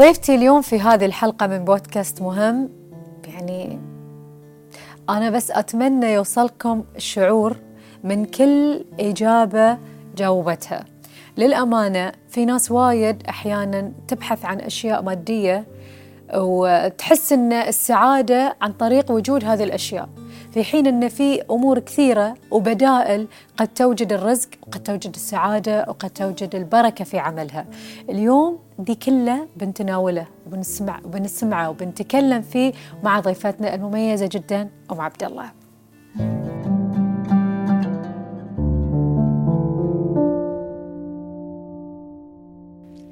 ضيفتي اليوم في هذه الحلقة من بودكاست مهم. يعني أنا بس أتمنى يوصلكم الشعور من كل إجابة جاوبتها. للأمانة في ناس وايد أحيانا تبحث عن أشياء مادية وتحس أن السعادة عن طريق وجود هذه الأشياء. في حين أن في أمور كثيرة وبدائل قد توجد الرزق وقد توجد السعادة وقد توجد البركة في عملها. اليوم دي كله بنتناوله وبنسمع وبنسمعه وبنتكلم فيه مع ضيفتنا المميزة جدا أم عبد الله.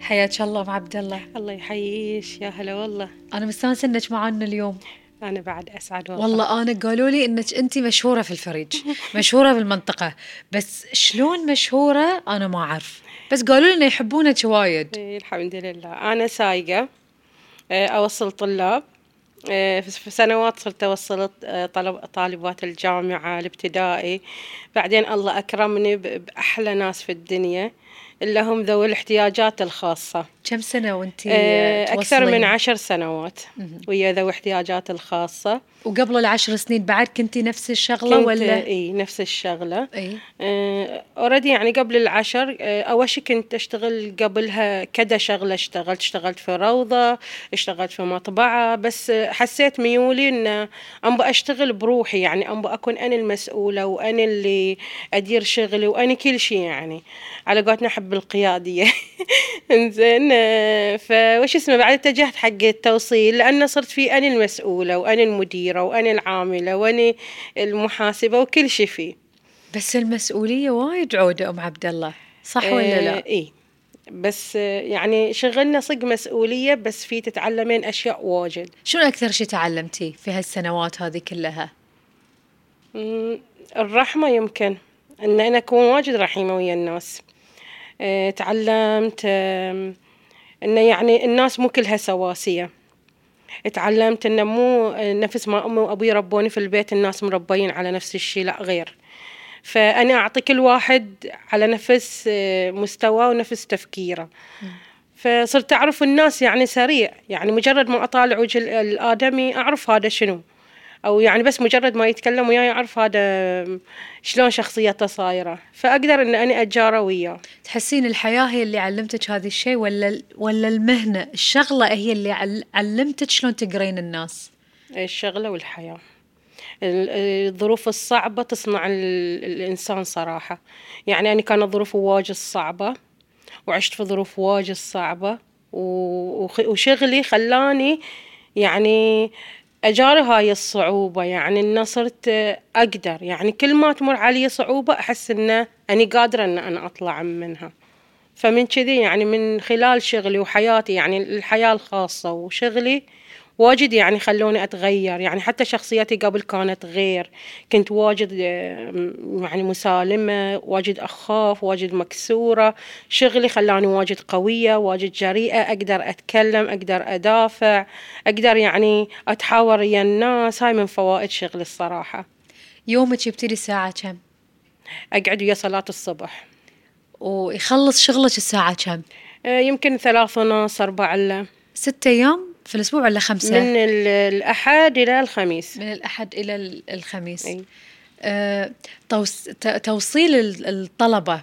حياك الله أم عبد الله. الله يحييش يا هلا والله. أنا مستانسة إنك معنا اليوم. أنا بعد أسعد والله. والله أنا قالوا لي إنك أنت مشهورة في الفريج مشهورة في المنطقة. بس شلون مشهورة أنا ما أعرف. بس قالوا لي إنه يحبونك وايد. إيه، الحمد لله. أنا سايقة آه، أوصل طلاب. آه، في سنوات صرت أوصل آه، طلب طالبات الجامعة الابتدائي. بعدين الله أكرمني بأحلى ناس في الدنيا. اللي هم ذوي الاحتياجات الخاصة. كم سنة وانت أكثر من عشر سنوات ويا ذوي الاحتياجات الخاصة. وقبل العشر سنين بعد كنتي نفس الشغلة كنت ولا؟ إي نفس الشغلة. إي. already يعني قبل العشر آه، أول شيء كنت أشتغل قبلها كذا شغلة اشتغلت اشتغلت في روضة اشتغلت في مطبعة بس حسيت ميولي إن أبغى أشتغل بروحي يعني أبغى أكون أنا المسؤولة وأنا اللي أدير شغلي وأنا كل شيء يعني. على قولتنا احب القيادية. إنزين آه، فوش اسمه بعد اتجهت حق التوصيل؟ لأن صرت في أنا المسؤولة وأنا المديرة وأنا العاملة وأنا المحاسبة وكل شيء فيه. بس المسؤولية وايد عودة أم عبد الله. صح ولا لا؟ إي. بس آه، يعني شغلنا صدق مسؤولية بس في تتعلمين أشياء واجد. شنو أكثر شيء تعلمتي في هالسنوات هذه كلها؟ الرحمة يمكن إن أنا أكون واجد رحيمة ويا الناس. آه، تعلمت آم، إنه يعني الناس مو كلها سواسية. تعلمت إنه مو نفس ما أمي وأبوي ربوني في البيت الناس مربيين على نفس الشيء لا غير. فأنا أعطي كل واحد على نفس آه، مستواه ونفس تفكيره. فصرت أعرف الناس يعني سريع. يعني مجرد ما أطالع وجه ال- الآدمي أعرف هذا شنو. أو يعني بس مجرد ما يتكلم وياي أعرف هذا شلون شخصيته صايرة. فأقدر إن أنا أتجارى وياه. تحسين الحياة هي اللي علمتك هذا الشيء ولا ولا المهنة؟ الشغلة هي اللي عل- علمتك شلون تقرين الناس؟ الشغلة والحياة. ال- الظروف الصعبة تصنع ال- الإنسان صراحة. يعني أنا كانت ظروفي واجد صعبة وعشت في ظروف واجد صعبة وشغلي خلاني يعني أجاري هاي الصعوبة يعني إن صرت أقدر يعني كل ما تمر علي صعوبة أحس إن أنا قادرة إن أنا أطلع منها. فمن كذي يعني من خلال شغلي وحياتي يعني الحياة الخاصة وشغلي واجد يعني خلوني أتغير. يعني حتى شخصيتي قبل كانت غير. كنت واجد آه، يعني مسالمة واجد أخاف واجد مكسورة. شغلي خلاني واجد قوية واجد جريئة. أقدر أتكلم أقدر أدافع أقدر يعني أتحاور ويا الناس. هاي من فوائد شغلي الصراحة. يومك يبتدي الساعة كم؟ أقعد ويا صلاة الصبح. ويخلص شغلك الساعة كم؟ آه، يمكن ثلاث ونص أربع إلا. ستة أيام؟ في الأسبوع ولا خمسة؟ من ال- الأحد إلى الخميس من الأحد إلى ال- الخميس أي. آه، توصيل ال- الطلبة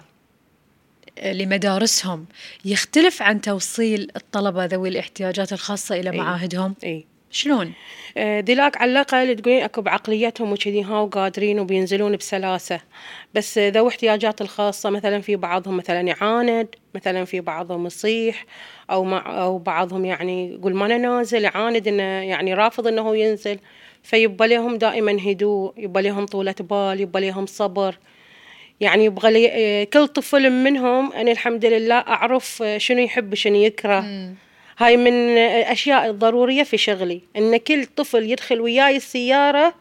آه، لمدارسهم يختلف عن توصيل الطلبة ذوي الاحتياجات الخاصة إلى أي. معاهدهم أي شلون؟ آه، دلاك على الأقل تقولين أكو بعقليتهم وكذي ها وقادرين وبينزلون بسلاسة. بس ذوي احتياجات الخاصة مثلا في بعضهم مثلا يعاند مثلا في بعضهم يصيح أو مع أو بعضهم يعني يقول ما أنا نازل يعاند إنه يعني رافض إنه هو ينزل. فيبقى لهم دائما هدوء يبقى لهم طولة بال يبقى لهم صبر. يعني يبغى لي آه، كل طفل منهم أنا الحمد لله أعرف آه، شنو يحب شنو يكره. هاي من الأشياء الضرورية في شغلي. إن كل طفل يدخل وياي السيارة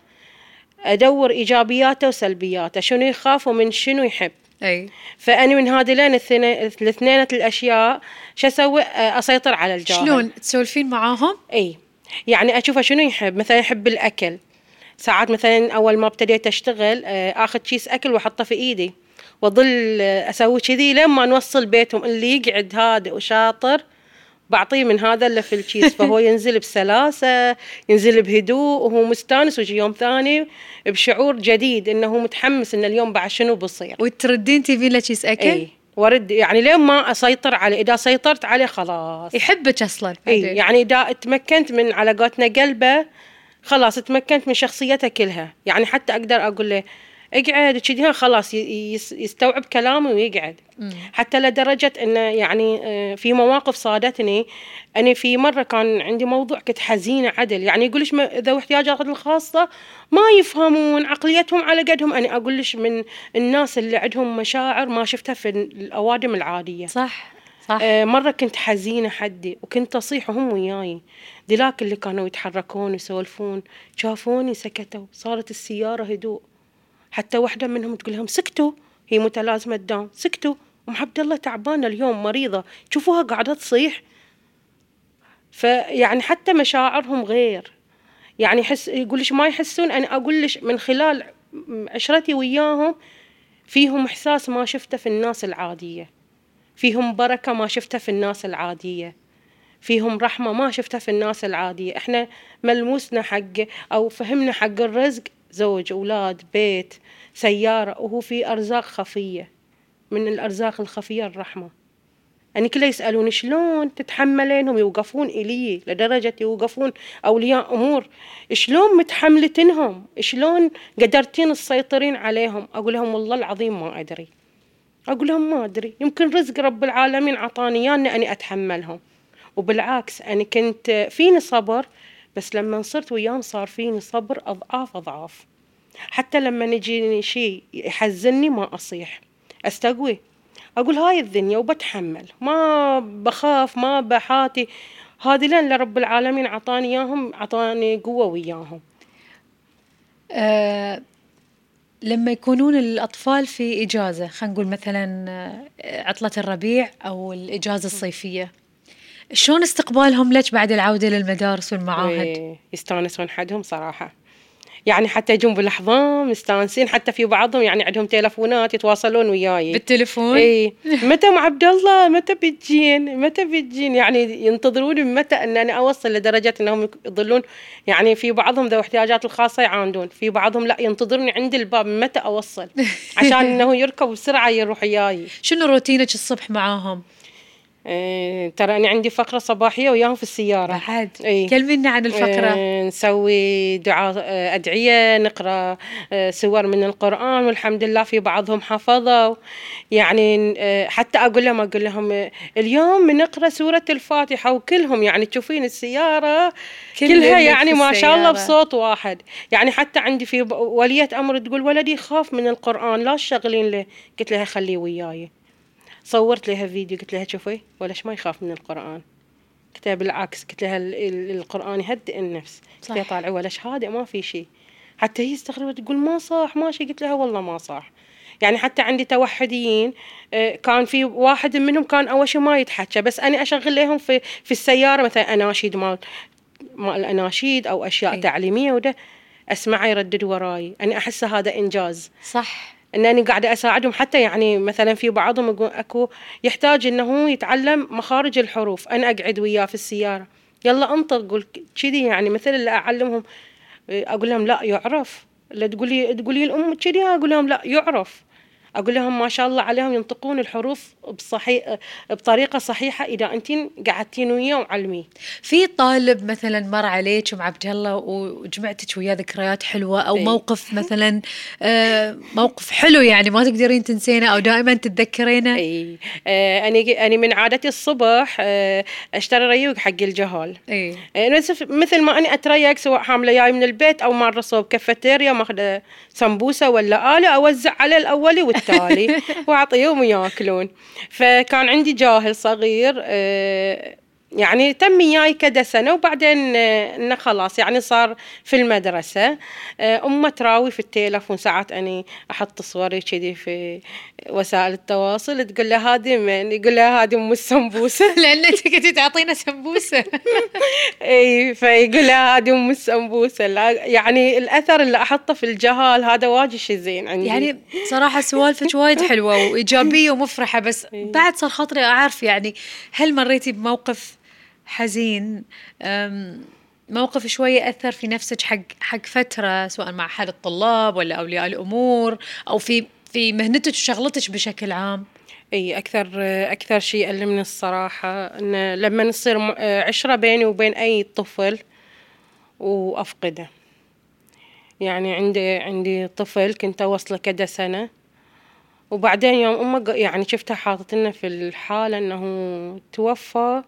أدور إيجابياته وسلبياته شنو يخاف ومن شنو يحب. أي. فأنا من هذين الاثنين الأشياء شو أسوي؟ أ- أسيطر على الجاهل. شلون تسولفين معاهم؟ إي. يعني أشوفه شنو يحب. مثلا يحب الأكل. ساعات مثلا أول ما ابتديت أشتغل آه، آخذ كيس أكل وأحطه في إيدي. وأظل آه، أسوي كذي لين ما نوصل بيتهم اللي يقعد هادئ وشاطر. بعطيه من هذا اللي في الكيس فهو ينزل بسلاسة ينزل بهدوء وهو مستانس ويجي يوم ثاني بشعور جديد إنه متحمس إن اليوم بعد شنو بصير. وتردين تبين له كيس أكل؟ اي ورد يعني لين ما أسيطر عليه؟ إذا سيطرت عليه خلاص. يحبك أصلا اي. يعني إذا تمكنت من علاقاتنا قلبه خلاص تمكنت من شخصيته كلها. يعني حتى أقدر أقول له اقعد وكذي. خلاص يستوعب كلامي ويقعد. حتى لدرجة إنه يعني آه، في مواقف صادتني. أنا في مرة كان عندي موضوع كنت حزينة عدل. يعني يقول ما- ذوي احتياجات الخاصة ما يفهمون عقليتهم على قدهم. أنا أقول ليش من الناس اللي عندهم مشاعر ما شفتها في الأوادم العادية. صح صح. آه، مرة كنت حزينة حدي وكنت أصيح وهم وياي. ذلاك اللي كانوا يتحركون ويسولفون. شافوني سكتوا صارت السيارة هدوء. حتى واحدة منهم تقول لهم سكتوا هي متلازمة داون سكتوا. أم عبد الله تعبانة اليوم مريضة. شوفوها قاعدة تصيح. فيعني حتى مشاعرهم غير. يعني يحس يقول ما يحسون؟ أنا أقول من خلال عشرتي وياهم فيهم إحساس ما شفته في الناس العادية. فيهم بركة ما شفتها في الناس العادية. فيهم رحمة ما شفتها في الناس العادية. إحنا ملموسنا حق أو فهمنا حق الرزق زوج أولاد بيت سيارة وهو في أرزاق خفية من الأرزاق الخفية الرحمة. يعني كله يسألون شلون تتحملينهم؟ يوقفون إلي لدرجة يوقفون أولياء أمور. شلون متحملتنهم؟ شلون قدرتين تسيطرين عليهم؟ أقول لهم والله العظيم ما أدري. أقول لهم ما أدري. يمكن رزق رب العالمين عطاني إياه أني أتحملهم. وبالعكس أنا كنت فيني صبر بس لما صرت وياهم صار فيني صبر أضعاف أضعاف. حتى لما يجيني شيء يحزني ما أصيح. أستقوي. أقول هاي الدنيا وبتحمل. ما بخاف ما بحاتي. هذه لين لرب العالمين عطاني إياهم عطاني قوة وياهم. آه لما يكونون الأطفال في إجازة خلينا نقول مثلا آه، عطلة الربيع أو الإجازة الصيفية. شلون استقبالهم لك بعد العودة للمدارس والمعاهد؟ إيه، يستانسون حدهم صراحة. يعني حتى يجون بالاحضان مستانسين حتى في بعضهم يعني عندهم تلفونات يتواصلون وياي. بالتليفون؟ اي متى ام عبد الله؟ متى بتجين؟ متى بتجين؟ يعني ينتظروني متى إن أنا أوصل لدرجة إنهم يظلون. يعني في بعضهم ذوي احتياجات الخاصة يعاندون. في بعضهم لا ينتظرني عند الباب متى أوصل؟ عشان إنه يركب بسرعة يروح وياي. شنو روتينك الصبح معاهم؟ إيه ترى أنا عندي فقرة صباحية وياهم في السيارة. بعد. إيه. كلمينا عن الفقرة. آه، نسوي دعاء أدعية نقرأ آه، سور من القرآن والحمد لله في بعضهم حفظوا. يعني آه، حتى أقول لهم أقول لهم آه، اليوم بنقرأ سورة الفاتحة وكلهم يعني تشوفين السيارة كل كلها يعني ما شاء الله. بصوت واحد. يعني حتى عندي في ولية أمر تقول ولدي يخاف من القرآن لا تشغلين له. قلت لها خليه وياي. صورت لها فيديو قلت لها شوفي ولش ما يخاف من القرآن؟ قلت لها بالعكس قلت لها ال- ال- القرآن يهدئ النفس. قلت لها. طالعي ولش هادئ ما في شيء. حتى هي استغربت تقول ما صح ما شيء. قلت لها والله ما صح يعني حتى عندي توحديين آه، كان في واحد منهم كان أول شيء ما يتحكى بس أنا أشغل لهم في في السيارة مثلا أناشيد مال مال الأناشيد أو أشياء أي. تعليمية وده أسمعه يردد وراي. أنا احسه هذا إنجاز. صح. إنني قاعدة أساعدهم. حتى يعني مثلا في بعضهم يقول أكو يحتاج إنه يتعلم مخارج الحروف. أنا أقعد وياه في السيارة. يلا انطق قول كذي يعني مثل اللي أعلمهم. أقول لهم لا يعرف. لا تقولي تقولي الأم كذي أقول لهم لا يعرف. أقول لهم ما شاء الله عليهم ينطقون الحروف بصحيح بطريقة صحيحة إذا انتين قعدتين وياه وعلميه في طالب مثلا مر عليك ام عبد الله وجمعتك وياه ذكريات حلوة أو إي. موقف مثلا آه، موقف حلو يعني ما تقدرين تنسينه أو دائما تتذكرينه؟ اي آه اني اني من عادتي الصبح آه أشتري ريوق حق الجهال. اي إيه، نفس مثل ما اني أتريق سواء حاملة جاي من البيت أو مره صوب كافيتيريا ماخذة سمبوسة ولا آلة أوزع على الاولي والتالي واعطيهم ياكلون. فكان عندي جاهل صغير آه، يعني تم وياي كذا سنة وبعدين آه، إنه خلاص يعني صار في المدرسة. آه، امه تراوي في التليفون ساعات أني أحط صوري كذي في وسائل التواصل تقول له هذه من يقول لها هذه ام السمبوسة. لأن أنت كنت تعطينا سمبوسة. إي فيقول لها هذه ام السمبوسة. يعني الأثر اللي أحطه في الجهال هذا واجد شيء زين عندي. يعني صراحة سوالفك وايد حلوة وإيجابية ومفرحة بس بعد صار خاطري أعرف يعني هل مريتي بموقف حزين. موقف شوية أثر في نفسك حق حق فترة سواء مع أحد الطلاب ولا أولياء الأمور أو في في مهنتك وشغلتك بشكل عام؟ إي أكثر أكثر شيء يألمني الصراحة إن لما نصير عشرة بيني وبين أي طفل وأفقده. يعني عندي عندي طفل كنت أوصله كذا سنة وبعدين يوم أمه يعني شفتها حاطتنا في الحالة إنه توفى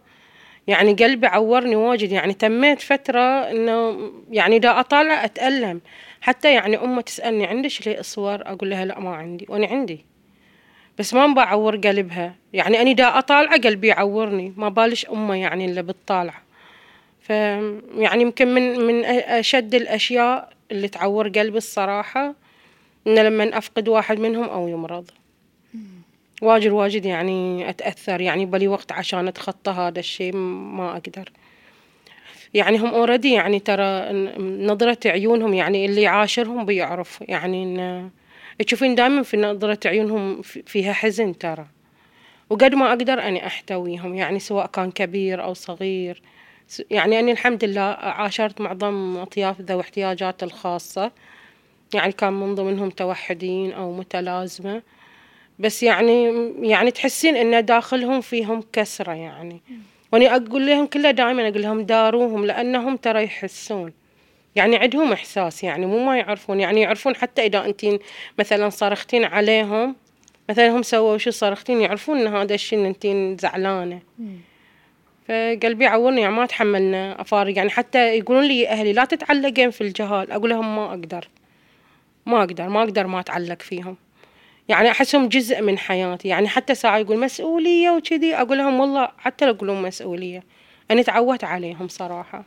يعني قلبي عورني واجد. يعني تميت فترة إنه يعني دا أطالع أتألم. حتى يعني أمه تسألني عندك لي صور أقول لها لا ما عندي. وأنا عندي. بس ما بعور قلبها. يعني أني دا أطالعه قلبي يعورني. ما بالش أمه يعني اللي بتطالع ف يعني يمكن من من أشد الأشياء اللي تعور قلبي الصراحة إنه لما أفقد واحد منهم أو يمرض. واجد واجد يعني أتأثر يعني بلي وقت عشان أتخطى هذا الشيء ما أقدر. يعني هم اوريدي يعني ترى نظرة عيونهم يعني اللي يعاشرهم بيعرف يعني إن تشوفين دائما في نظرة عيونهم فيها حزن ترى. وقد ما أقدر أني أحتويهم يعني سواء كان كبير أو صغير. يعني أنا الحمد لله عاشرت معظم أطياف ذوي احتياجات الخاصة. يعني كان من ضمنهم توحدين أو متلازمة. بس يعني يعني تحسين إن داخلهم فيهم كسرة يعني. واني أقول لهم كله دائما أقول لهم داروهم لأنهم ترى يحسون. يعني عندهم إحساس يعني مو ما يعرفون. يعني يعرفون حتى إذا انت مثلا صرختين عليهم مثلا هم سووا شو صرختين يعرفون إن هذا الشيء إن انت زعلانة. فقلبي عورني يعني ما تحملنا افارق يعني حتى يقولون لي أهلي لا تتعلقين في الجهال. أقول لهم ما أقدر. ما أقدر ما أقدر ما أتعلق فيهم. يعني أحسهم جزء من حياتي يعني حتى ساعة يقول مسؤولية وكذي أقول لهم والله حتى لو يقولون مسؤولية أنا تعودت عليهم صراحة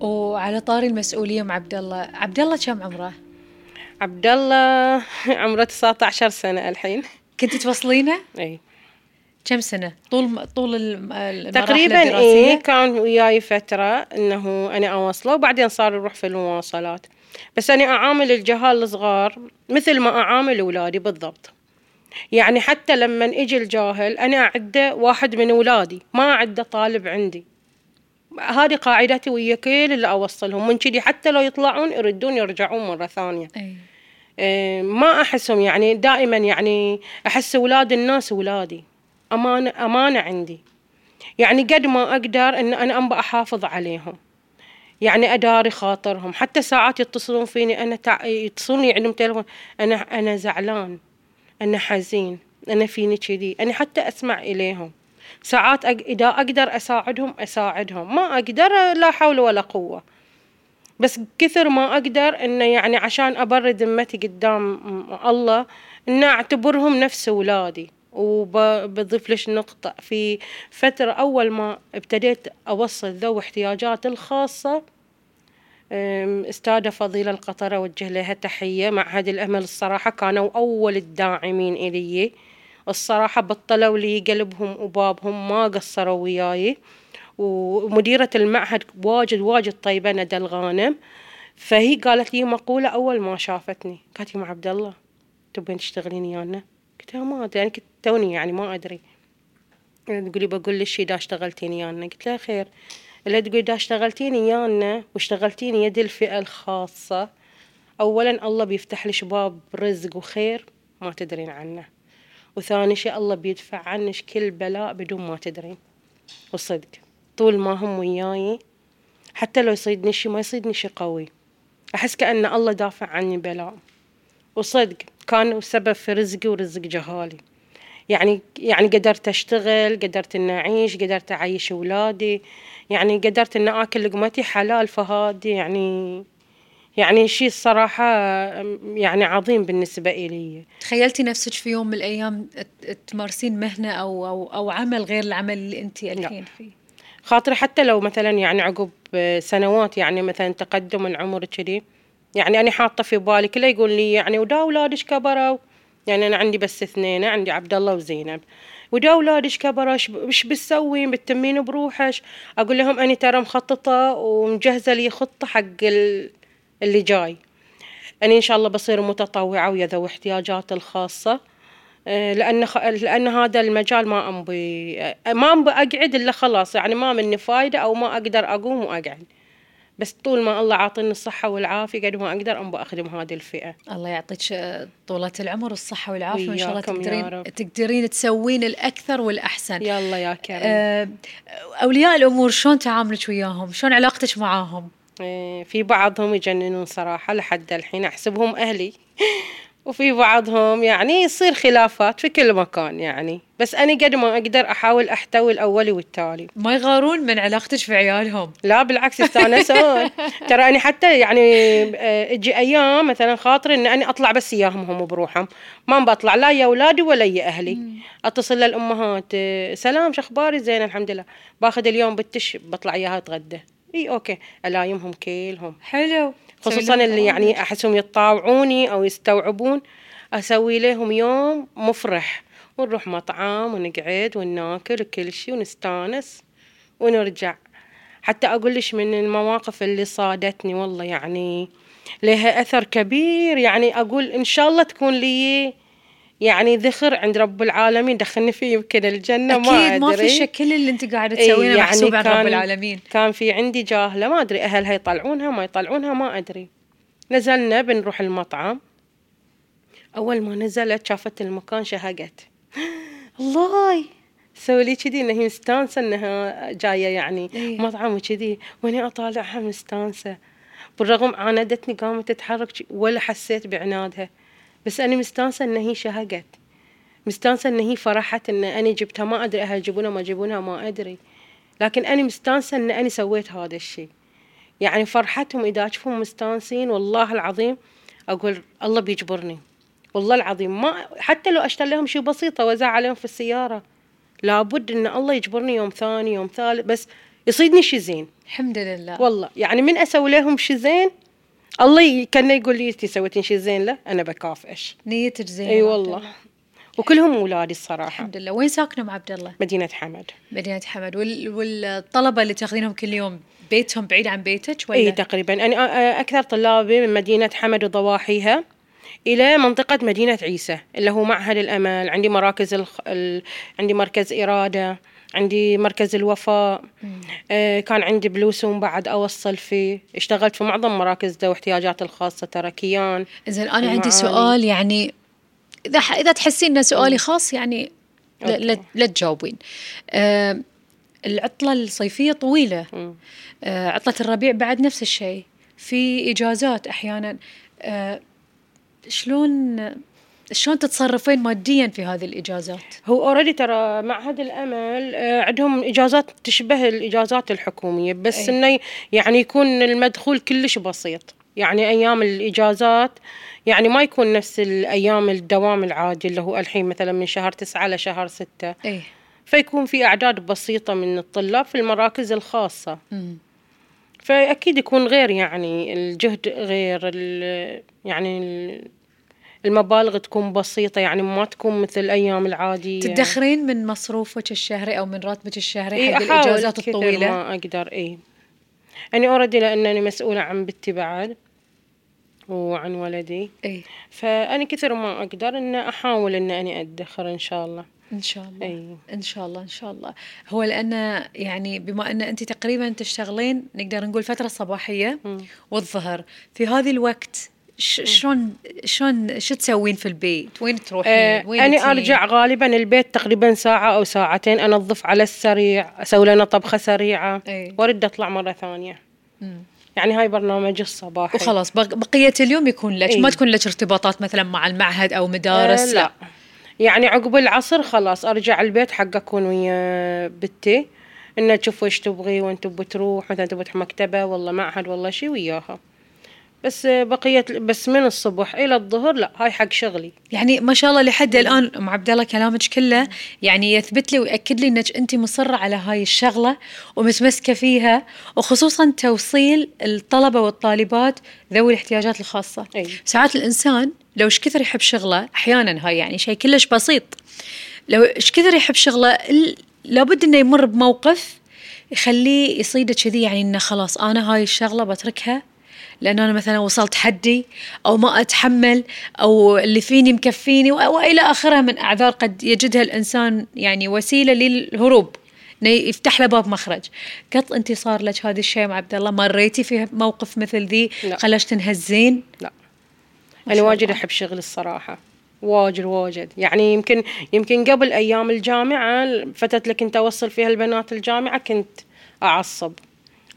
وعلى طاري المسؤولية مع عبد الله عبد الله كم عمره؟ عبد الله عمره 19 سنة الحين كنت توصلينه؟ اي كم سنة؟ طول طول المراحل تقريبا إيه كان وياي فترة إنه أنا أوصله وبعدين صار يروح في المواصلات. بس أنا أعامل الجهال الصغار مثل ما أعامل أولادي بالضبط. يعني حتى لما يجي الجاهل أنا أعده واحد من أولادي ما أعده طالب عندي. هذه قاعدتي ويا كل اللي أوصلهم. من كذي حتى لو يطلعون يردون يرجعون مرة ثانية. أي. إيه ما أحسهم يعني دائما يعني أحس أولاد الناس أولادي. أمانة أمانة عندي. يعني قد ما أقدر إن أنا أنبأ أحافظ عليهم. يعني أداري خاطرهم. حتى ساعات يتصلون فيني أنا تع... يتصلوني عندهم تلفون أنا أنا زعلان. أنا حزين. أنا فيني كذي. أنا حتى أسمع إليهم. ساعات أق... إذا أقدر أساعدهم أساعدهم. ما أقدر لا حول ولا قوة. بس كثر ما أقدر إنه يعني عشان أبرد ذمتي قدام الله إن أعتبرهم نفس أولادي وبضيف لش نقطة. في فترة أول ما ابتديت أوصل ذوي احتياجات الخاصة أستاذة فضيلة القطرة أوجه لها تحية. معهد الأمل الصراحة كانوا أول الداعمين إلي. الصراحة بطلوا لي قلبهم وبابهم ما قصروا وياي. ومديرة المعهد واجد واجد طيبة ندى الغانم. فهي قالت لي مقولة أول ما شافتني. قالت لي مع عبد الله تبين تشتغلين ويانا؟ قلت لها ما أدري يعني كنت توني يعني ما أدري. تقولي بقول لك دا اشتغلتين ويانا قلت لها خير. اللي تقولي دا اشتغلتين ويانا واشتغلتين يد الفئة الخاصة. أولا الله بيفتح لك باب رزق وخير ما تدرين عنه. وثاني شيء الله بيدفع عنك كل بلاء بدون ما تدرين. وصدق. طول ما هم وياي حتى لو يصيدني شي ما يصيدني شي قوي. أحس كأن الله دافع عني بلاء. وصدق. كانوا سبب في رزقي ورزق جهالي. يعني يعني قدرت أشتغل قدرت إن أعيش قدرت أعيش أولادي يعني قدرت إن آكل لقمتي حلال فهذه يعني يعني شيء الصراحة يعني عظيم بالنسبة إلي. تخيلتي نفسك في يوم من الأيام تمارسين مهنة أو أو, أو عمل غير العمل اللي أنت الحين فيه؟ خاطري حتى لو مثلا يعني عقب سنوات يعني مثلا تقدم العمر كذي يعني أنا حاطة في بالي كله يقول لي يعني ودا أولادك كبروا يعني أنا عندي بس اثنين عندي عبد الله وزينب. ودا أولادك كبروا وش بتسوين؟ بتتمين بروحك أقول لهم أنا ترى مخططة ومجهزة لي خطة حق اللي جاي. أني إن شاء الله بصير متطوعة ويا ذوي احتياجات الخاصة. آه، لأن خ... لأن هذا المجال ما أنبي آه، ما أنبي أقعد إلا خلاص. يعني ما مني فايدة أو ما أقدر أقوم وأقعد. بس طول ما الله عاطيني الصحة والعافية قد ما أقدر أنبي أخدم هذه الفئة الله يعطيك طولة العمر والصحة والعافية وإن شاء الله تقدرين. تقدرين تسوين الأكثر والأحسن يلا يا كريم آه، أولياء الأمور شلون تعاملك وياهم؟ شلون علاقتك معاهم؟ إيه، في بعضهم يجننون صراحة لحد الحين أحسبهم أهلي وفي بعضهم يعني يصير خلافات في كل مكان يعني. بس أنا قد ما أقدر أحاول أحتوي الأولي والتالي. ما يغارون من علاقتك في عيالهم لا بالعكس يستانسون. ترى أنا حتى يعني آه، أجي أيام مثلا خاطري إن أنا أطلع بس إياهم هم بروحهم. ما بطلع لا يا أولادي ولا يا أهلي. أتصل للأمهات آه، سلام شخباري زين الحمد لله. باخذ اليوم بنتش بطلع وياها أتغدى. إي أوكي. ألايمهم كلهم. حلو. خصوصا اللي يعني أحسهم يتطاوعوني أو يستوعبون أسوي لهم يوم مفرح. ونروح مطعم ونقعد وناكل كل شيء ونستانس ونرجع. حتى أقول لك من المواقف اللي صادتني والله يعني لها أثر كبير. يعني أقول إن شاء الله تكون لي يعني ذخر عند رب العالمين دخلني فيه يمكن الجنة ما أكيد ما في أدري. شك كل اللي أنت قاعدة تسوينه محسوب عن رب العالمين. كان في عندي جاهلة ما أدري أهلها يطلعونها ما يطلعونها ما أدري. نزلنا بنروح المطعم. أول ما نزلت شافت المكان شهقت. الله! سوي لي كذي إنها هي مستانسة إنها جاية يعني إيه. مطعم وكذي. وأنا أطالعها مستانسة. بالرغم عاندتني قامت تتحرك ولا حسيت بعنادها. بس أنا مستانسة إن هي شهقت. مستانسة إن هي فرحت إن أنا جبتها. ما أدري أهل يجيبونها ما يجيبونها ما أدري. لكن أنا مستانسة إن أنا سويت هذا الشيء. يعني فرحتهم إذا أشوفهم مستانسين والله العظيم أقول الله بيجبرني. والله العظيم ما حتى لو أشتري لهم شيء بسيط اوزع عليهم في السيارة لابد إن الله يجبرني يوم ثاني يوم ثالث بس يصيدني شيء زين. الحمد لله. والله يعني من أسوي لهم شيء زين الله كان يقول لي أنتي سويتين شيء زين؟ له أنا بكافئش نيتك زينة أي والله. الله. وكلهم اولادي الصراحة. الحمد لله. وين ساكنة مع عبد الله؟ مدينة حمد. مدينة حمد. وال... والطلبة اللي تاخذينهم كل يوم بيتهم بعيد عن بيتك ولا؟ اي تقريبا. أنا أ- أكثر طلابي من مدينة حمد وضواحيها إلى منطقة مدينة عيسى اللي هو معهد الأمل. عندي مراكز الخ... ال... عندي مركز إرادة. عندي مركز الوفاء آه كان عندي بلوسوم بعد أوصل فيه اشتغلت في معظم مراكز ذوي احتياجات الخاصة ترى كيان زين أنا عندي المعاني. سؤال يعني إذا. إذا تحسين انه سؤالي خاص يعني لا, تجاوبين. آه العطلة الصيفية طويلة. مم. آه عطلة الربيع بعد نفس الشيء. في إجازات أحيانا آه شلون شلون تتصرفين ماديا في هذه الإجازات؟ هو اوريدي ترى معهد الأمل آه، عندهم إجازات تشبه الإجازات الحكومية بس أي. إنه يعني يكون المدخول كلش بسيط يعني أيام الإجازات يعني ما يكون نفس الأيام الدوام العادي اللي هو الحين مثلا من شهر تسعة لشهر ستة إيه فيكون في أعداد بسيطة من الطلاب في المراكز الخاصة مم. فأكيد يكون غير يعني الجهد غير ال- يعني المبالغ تكون بسيطة يعني ما تكون مثل الأيام العادية. تدخرين من مصروفك الشهري أو من راتبك الشهري اي حق كثر الطويلة؟ ما أقدر اي اني أوريدي لأنني مسؤولة عن بنتي بعد وعن ولدي. اي فاني كثر ما أقدر إن أحاول إن أني أدخر إن شاء الله. إن شاء الله. اي إن شاء الله إن شاء الله. هو لأن يعني بما إن أنت تقريبا تشتغلين نقدر نقول فترة صباحية مم. والظهر. في هذه الوقت شلون شلون شو تسوين في البيت؟ وين تروحين؟ آه وين تجين؟ أرجع غالبا البيت تقريبا ساعة أو ساعتين أنظف على السريع أسوي لنا طبخة سريعة إي. وارد أطلع مرة ثانية مم. يعني هاي برنامج الصباحي وخلاص بق- بقية اليوم يكون لك إي. ما تكون لك ارتباطات مثلا مع المعهد أو مدارس آه لا يعني عقب العصر خلاص أرجع البيت حق أكون ويا بنتي انها تشوف وش تبغي وين تبغى تروح مثلا تبغى تروح مكتبة والله معهد والله شي وياها بس بقيه بس من الصبح إلى الظهر لا هاي حق شغلي يعني ما شاء الله لحد الآن أم عبد الله كلامك كله يعني يثبت لي ويأكد لي إنك أنت مصرة على هاي الشغلة ومتمسكة فيها وخصوصا توصيل الطلبة والطالبات ذوي الاحتياجات الخاصة. أي. ساعات الإنسان لو إيش كثر يحب شغله أحيانا هاي يعني شيء كلش بسيط. لو إيش كثر يحب شغله لابد إنه يمر بموقف يخليه يصيده كذي يعني إنه خلاص أنا هاي الشغلة بتركها لأن أنا مثلا وصلت حدي أو ما أتحمل أو اللي فيني مكفيني وإلى آخره من أعذار قد يجدها الإنسان يعني وسيلة للهروب إنه يفتح له باب مخرج. قط أنت صار لك هذا الشيء مع عبد الله مريتي في موقف مثل ذي؟ لا. خلاش تنهزين لا. شاء واجد. أحب شغلي الصراحة واجد واجد. يعني يمكن يمكن قبل أيام الجامعة الفترة اللي كنت أوصل فيها البنات الجامعة كنت أعصب.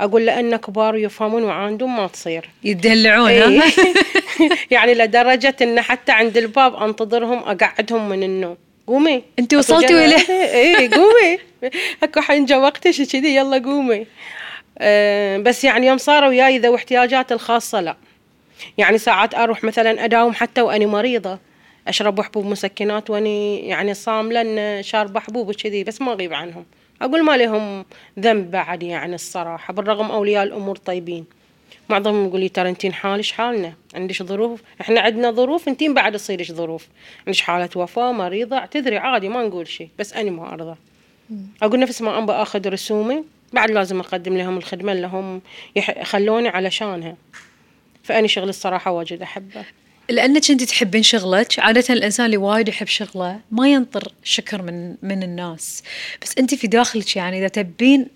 أقول لأن كبار يفهمون وعندهم ما تصير. يدلعون إيه. ها يعني لدرجة إن حتى عند الباب أنتظرهم أقعدهم من النوم. قومي. أنت وصلتي ولا- جنة- إيه قومي. أكو حين جا وقتش كذي يلا قومي. أه بس يعني يوم صاروا وياي ذوي احتياجات الخاصة لا. يعني ساعات أروح مثلا أداوم حتى وأني مريضة أشرب حبوب مسكنات وأني يعني صاملة إن شاربة حبوب وكذي بس ما أغيب عنهم. أقول ما لهم ذنب بعد يعني الصراحة بالرغم أولياء الأمور طيبين. معظمهم يقول لي ترى أنتين حالش حالنا؟ عندش ظروف؟ إحنا عندنا ظروف أنتين بعد تصيرش ظروف؟ عندش حالة وفاة مريضة؟ اعتذري عادي ما نقول شيء بس أنا ما أرضى. أقول نفس ما ابى اخذ رسومي بعد لازم أقدم لهم الخدمة اللي هم يخلوني علشانها. فاني شغل الصراحة واجد أحبه. لأنك أنت تحبين شغلك عادة الإنسان اللي وايد يحب شغله ما ينطر شكر من من الناس. بس أنت في داخلك يعني إذا تبين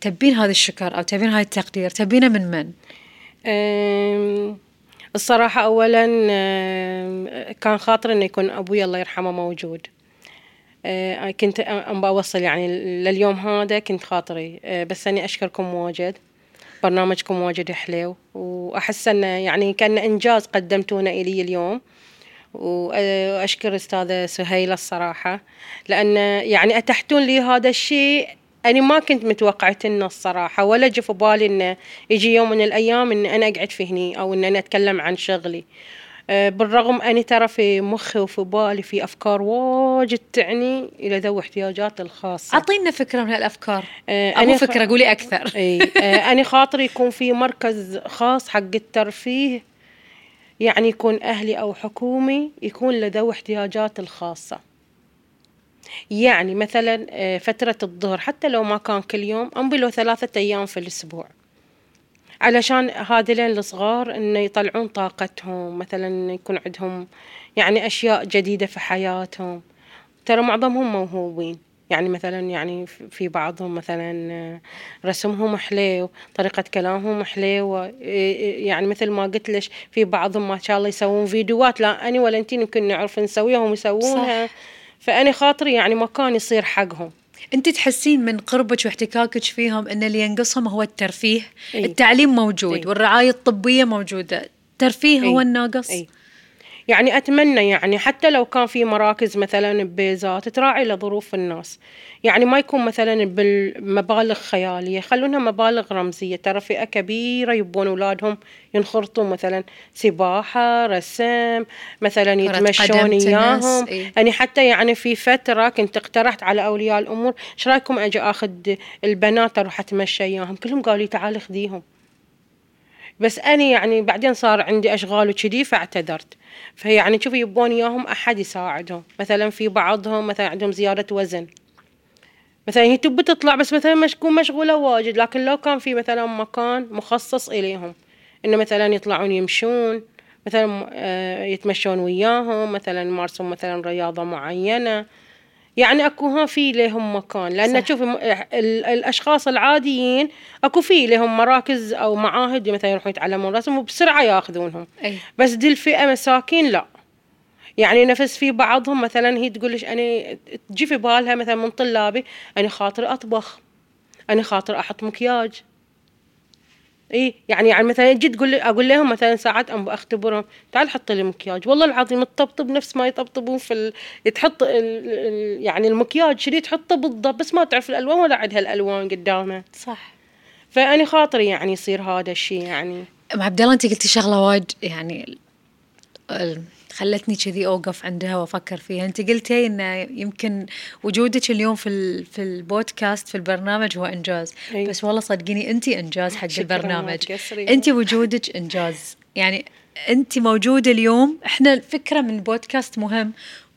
تبين هذا الشكر أو تبين هاي التقدير تبينه من من؟ الصراحة أولا كان خاطر إنه يكون أبوي الله يرحمه موجود. كنت أم بوصل يعني لليوم هذا كنت خاطري. بس أني أشكركم واجد. برنامجكم واجد حلو وأحس أنه يعني كأن إنجاز قدمتونه إلي اليوم. وأشكر أستاذة سهيلة الصراحة لأن يعني أتحتون لي هذا الشيء أنا ما كنت متوقعة إنه الصراحة ولا جه في بالي إنه يجي يوم من الأيام إن أنا أقعد في هني أو إن أنا أتكلم عن شغلي. بالرغم أني ترى في مخي وفي بالي في أفكار واجد تعني إلى ذوي احتياجات الخاصة. أعطينا فكرة من هالأفكار. أه، مو أنا خ- فكرة قولي أكثر. إي آه، أنا خاطري يكون في مركز خاص حق الترفيه يعني يكون أهلي أو حكومي يكون لذوي احتياجات الخاصة. يعني مثلا آه، فترة الظهر حتى لو ما كان كل يوم أمضي له ثلاثة أيام في الأسبوع. علشان هذيلين الصغار إنه يطلعون طاقتهم مثلا يكون عندهم يعني أشياء جديدة في حياتهم. ترى معظمهم موهوبين. يعني مثلا يعني في بعضهم مثلا رسمهم حليو طريقة كلامهم حليوة يعني مثل ما قلت لك في بعضهم ما شاء الله يسوون فيديوهات. لا أنا ولا أنتي يمكن نعرف نسويها وهم يسوونها فأنا خاطري يعني مكان يصير حقهم. انت تحسين من قربك واحتكاكك فيهم ان اللي ينقصهم هو الترفيه إي. التعليم موجود إي. والرعاية الطبية موجودة الترفيه هو إي. الناقص أي. يعني أتمنى يعني حتى لو كان في مراكز مثلا ببيزات تراعي لظروف الناس. يعني ما يكون مثلا بالمبالغ خيالية خلونها مبالغ رمزية. ترى فئة كبيرة يبون أولادهم ينخرطوا مثلا سباحة رسم مثلا يتمشون إياهم. إي. يعني حتى يعني في فترة كنت اقترحت على أولياء الأمور إيش رأيكم أجي أخذ البنات أروح أتمشى إياهم؟ كلهم قالوا لي تعالي خذيهم بس أنا يعني بعدين صار عندي أشغال وكذي فاعتذرت. فيعني شوفي يبون إياهم أحد يساعدهم. مثلا في بعضهم مثلا عندهم زيادة وزن. مثلا هي تبي تطلع بس مثلا مش تكون مشغولة واجد لكن لو كان في مثلا مكان مخصص إليهم. إنه مثلا يطلعون يمشون مثلا آه، يتمشون وياهم مثلا يمارسون مثلا رياضة معينة. يعني اكو ها في لهم مكان لأن ال- الأشخاص العاديين اكو في لهم مراكز أو معاهد مثلا يروحون يتعلمون رسم وبسرعة ياخذونهم. أي. بس دي الفئة مساكين لا. يعني نفس في بعضهم مثلا هي تقول لك أنا تجي في بالها مثلا من طلابي أنا خاطر أطبخ أنا خاطر أحط مكياج. اي يعني يعني مثلا جيت تقول أقول لهم مثلا ساعات أختبرهم تعال حط لي مكياج. والله العظيم تطبطب نفس ما يطبطبون في ال... تحط ال... ال... يعني المكياج شري تحطه بالضبط بس ما تعرف الألوان ولا عندها الألوان قدامها صح. فاني خاطري يعني يصير هذا الشيء يعني. أم عبد الله انت قلتي شغلة وايد يعني خلتني كذي أوقف عندها وأفكر فيها. أنت قلتي إن يمكن وجودك اليوم في في البودكاست في البرنامج هو إنجاز. أي. بس والله صدقيني أنت إنجاز حق البرنامج. أنت وجودك إنجاز. يعني أنت موجوده اليوم. إحنا الفكرة من البودكاست مهم.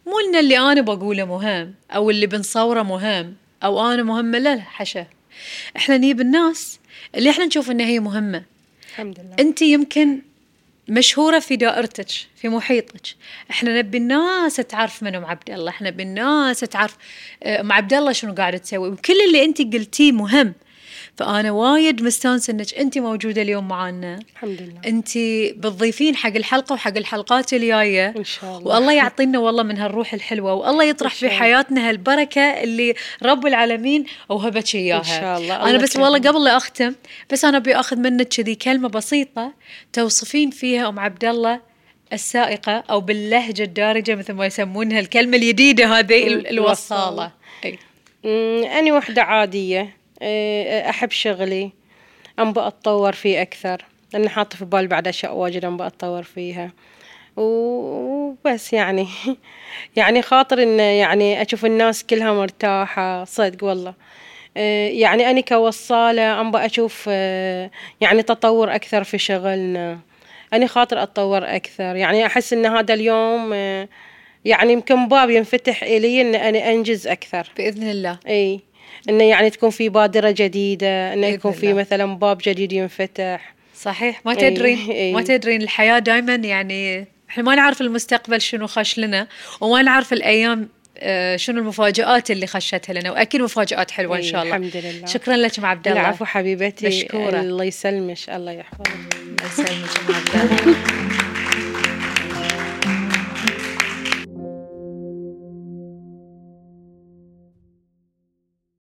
مو إن اللي أنا بقوله مهم أو اللي بنصوره مهم أو أنا مهمة. لا لا حشا. إحنا نجيب الناس اللي إحنا نشوف إن هي مهمة. الحمد لله. أنت يمكن مشهورة في دائرتك في محيطك. إحنا نبي الناس تعرف من أم عبد الله إحنا نبي الناس تعرف آه، أم عبد الله شنو قاعدة تسوي؟ وكل اللي انت قلتيه مهم. فأنا وايد مستانسة إنك انت موجودة اليوم معنا الحمد لله انت بتضيفين حق الحلقة وحق الحلقات الجاية إن شاء الله والله يعطينا والله من هالروح الحلوة والله يطرح في. حياتنا هالبركة اللي رب العالمين أوهبك إياها إن شاء الله. أنا بس. والله قبل لا أختم بس أنا أبي أخذ منك كذي كلمة بسيطة توصفين فيها أم عبد الله السائقة أو باللهجة الدارجة مثل ما يسمونها الكلمة الجديده هذه الوصالة. أي. أمم، أنا وحدة عادية أحب شغلي أنبى أتطور فيه أكثر. لأن حاطة في بالي بعد أشياء واجد أنبى أتطور فيها. وبس يعني. يعني خاطر إن يعني أشوف الناس كلها مرتاحة. صدق والله. أه، يعني أنا كوصالة أنبى أشوف أه، يعني تطور أكثر في شغلنا. أنا خاطر أتطور أكثر. يعني أحس إن هذا اليوم يعني يمكن باب ينفتح إلي إن أنا أنجز أكثر. بإذن الله. اي إنه يعني تكون في بادرة جديدة إنه يكون في. مثلا باب جديد ينفتح صحيح ما إي، تدرين إي. ما تدرين الحياة دائما يعني إحنا ما نعرف المستقبل شنو خش لنا وما نعرف الأيام آه، شنو المفاجآت اللي خشتها لنا وأكيد مفاجآت حلوة إن إي، شاء الله الحمد لله. شكرا لك مع عبد الله العفو حبيبتي مشكورة. الله يسلمش الله يحفظك الله يسلمك مع عبد الله